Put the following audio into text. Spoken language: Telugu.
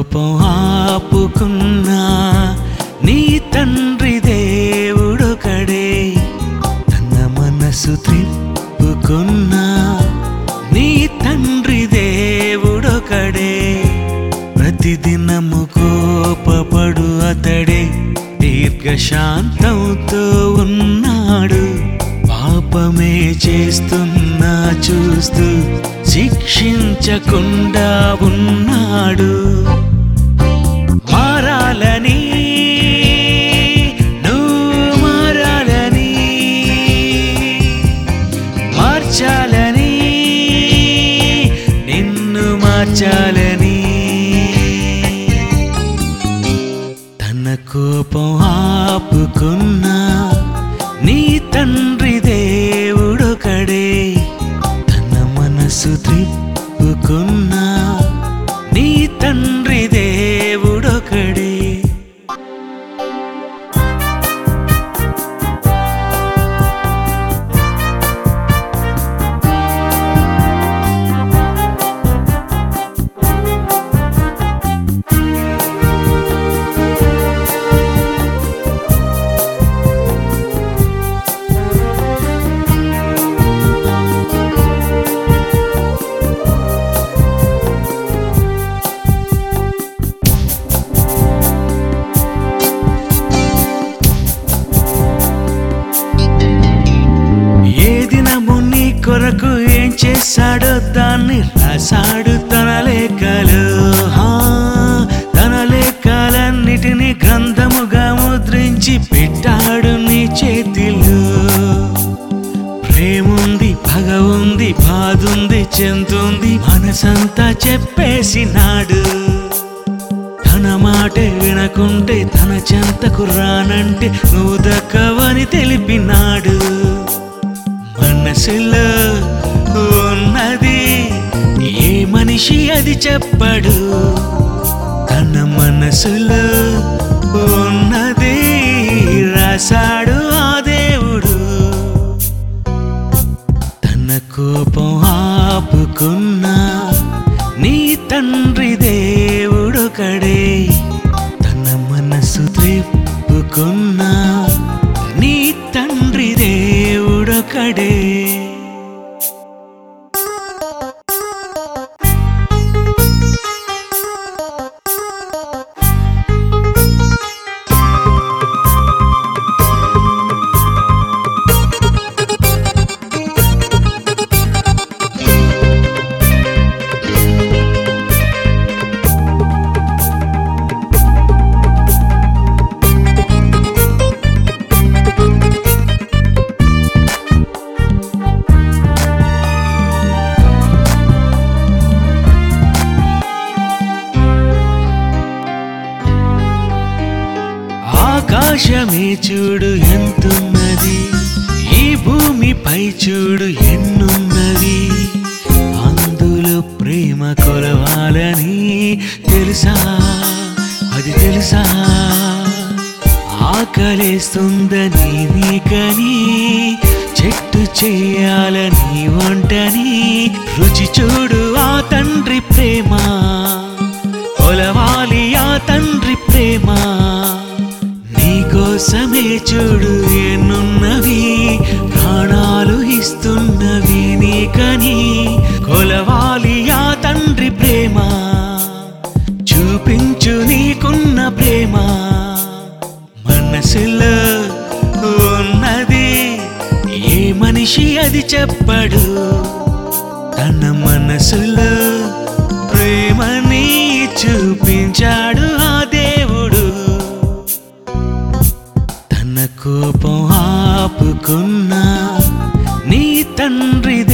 కోపం ఆపుకున్నా నీ తండ్రి దేవుడొకడే. తన మనసు త్రిప్పుకున్నా నీ తండ్రి దేవుడొకడే. ప్రతిదినము కోపపడు అతడే. దీర్ఘశాంతంతో ఉన్నాడు. పాపమే చేస్తున్నా చూస్తూ శిక్షించకుండా ఉన్నాడు. మార్చాలని. తన కోపం ఆపుకున్నా నీ తండ్రి దేవుడొకడే. తన మనసు తృప్తి ఉంది పగ ఉంది బాధుంది చెందుంది మనసంతా చెప్పేసినాడు తన మాటే వినకుంటే తన చెంతకు రానంటే నువ్వు దక్కవని తెలిపినాడు. మనసులో ఉన్నది ఏ మనిషి అది చెప్పడు. తన మనసులో ఉన్నది రాశాడు అది కోపం ఆపుకున్నా నీ తండ్రి దేవుడొకడే తన మనసు త్రిప్పుకున్నా ఆకాశమే చూడు ఎంతున్నది ఈ భూమిపై చూడు ఎన్నున్నది. అందులో ప్రేమ కొలవాలని తెలుసా? అది తెలుసా? ఆకలేస్తుందని నీకని చెట్టు చేయాలని వంటని రుచి చూడు చూపించు నీకున్న ప్రేమ. మనసులో ఉన్నది ఏ మనిషి అది చెప్పడు. తన మనసులో ప్రేమని చూపించాడు ఆ దేవుడు. తన కోపం ఆపుకున్నా నీ తండ్రి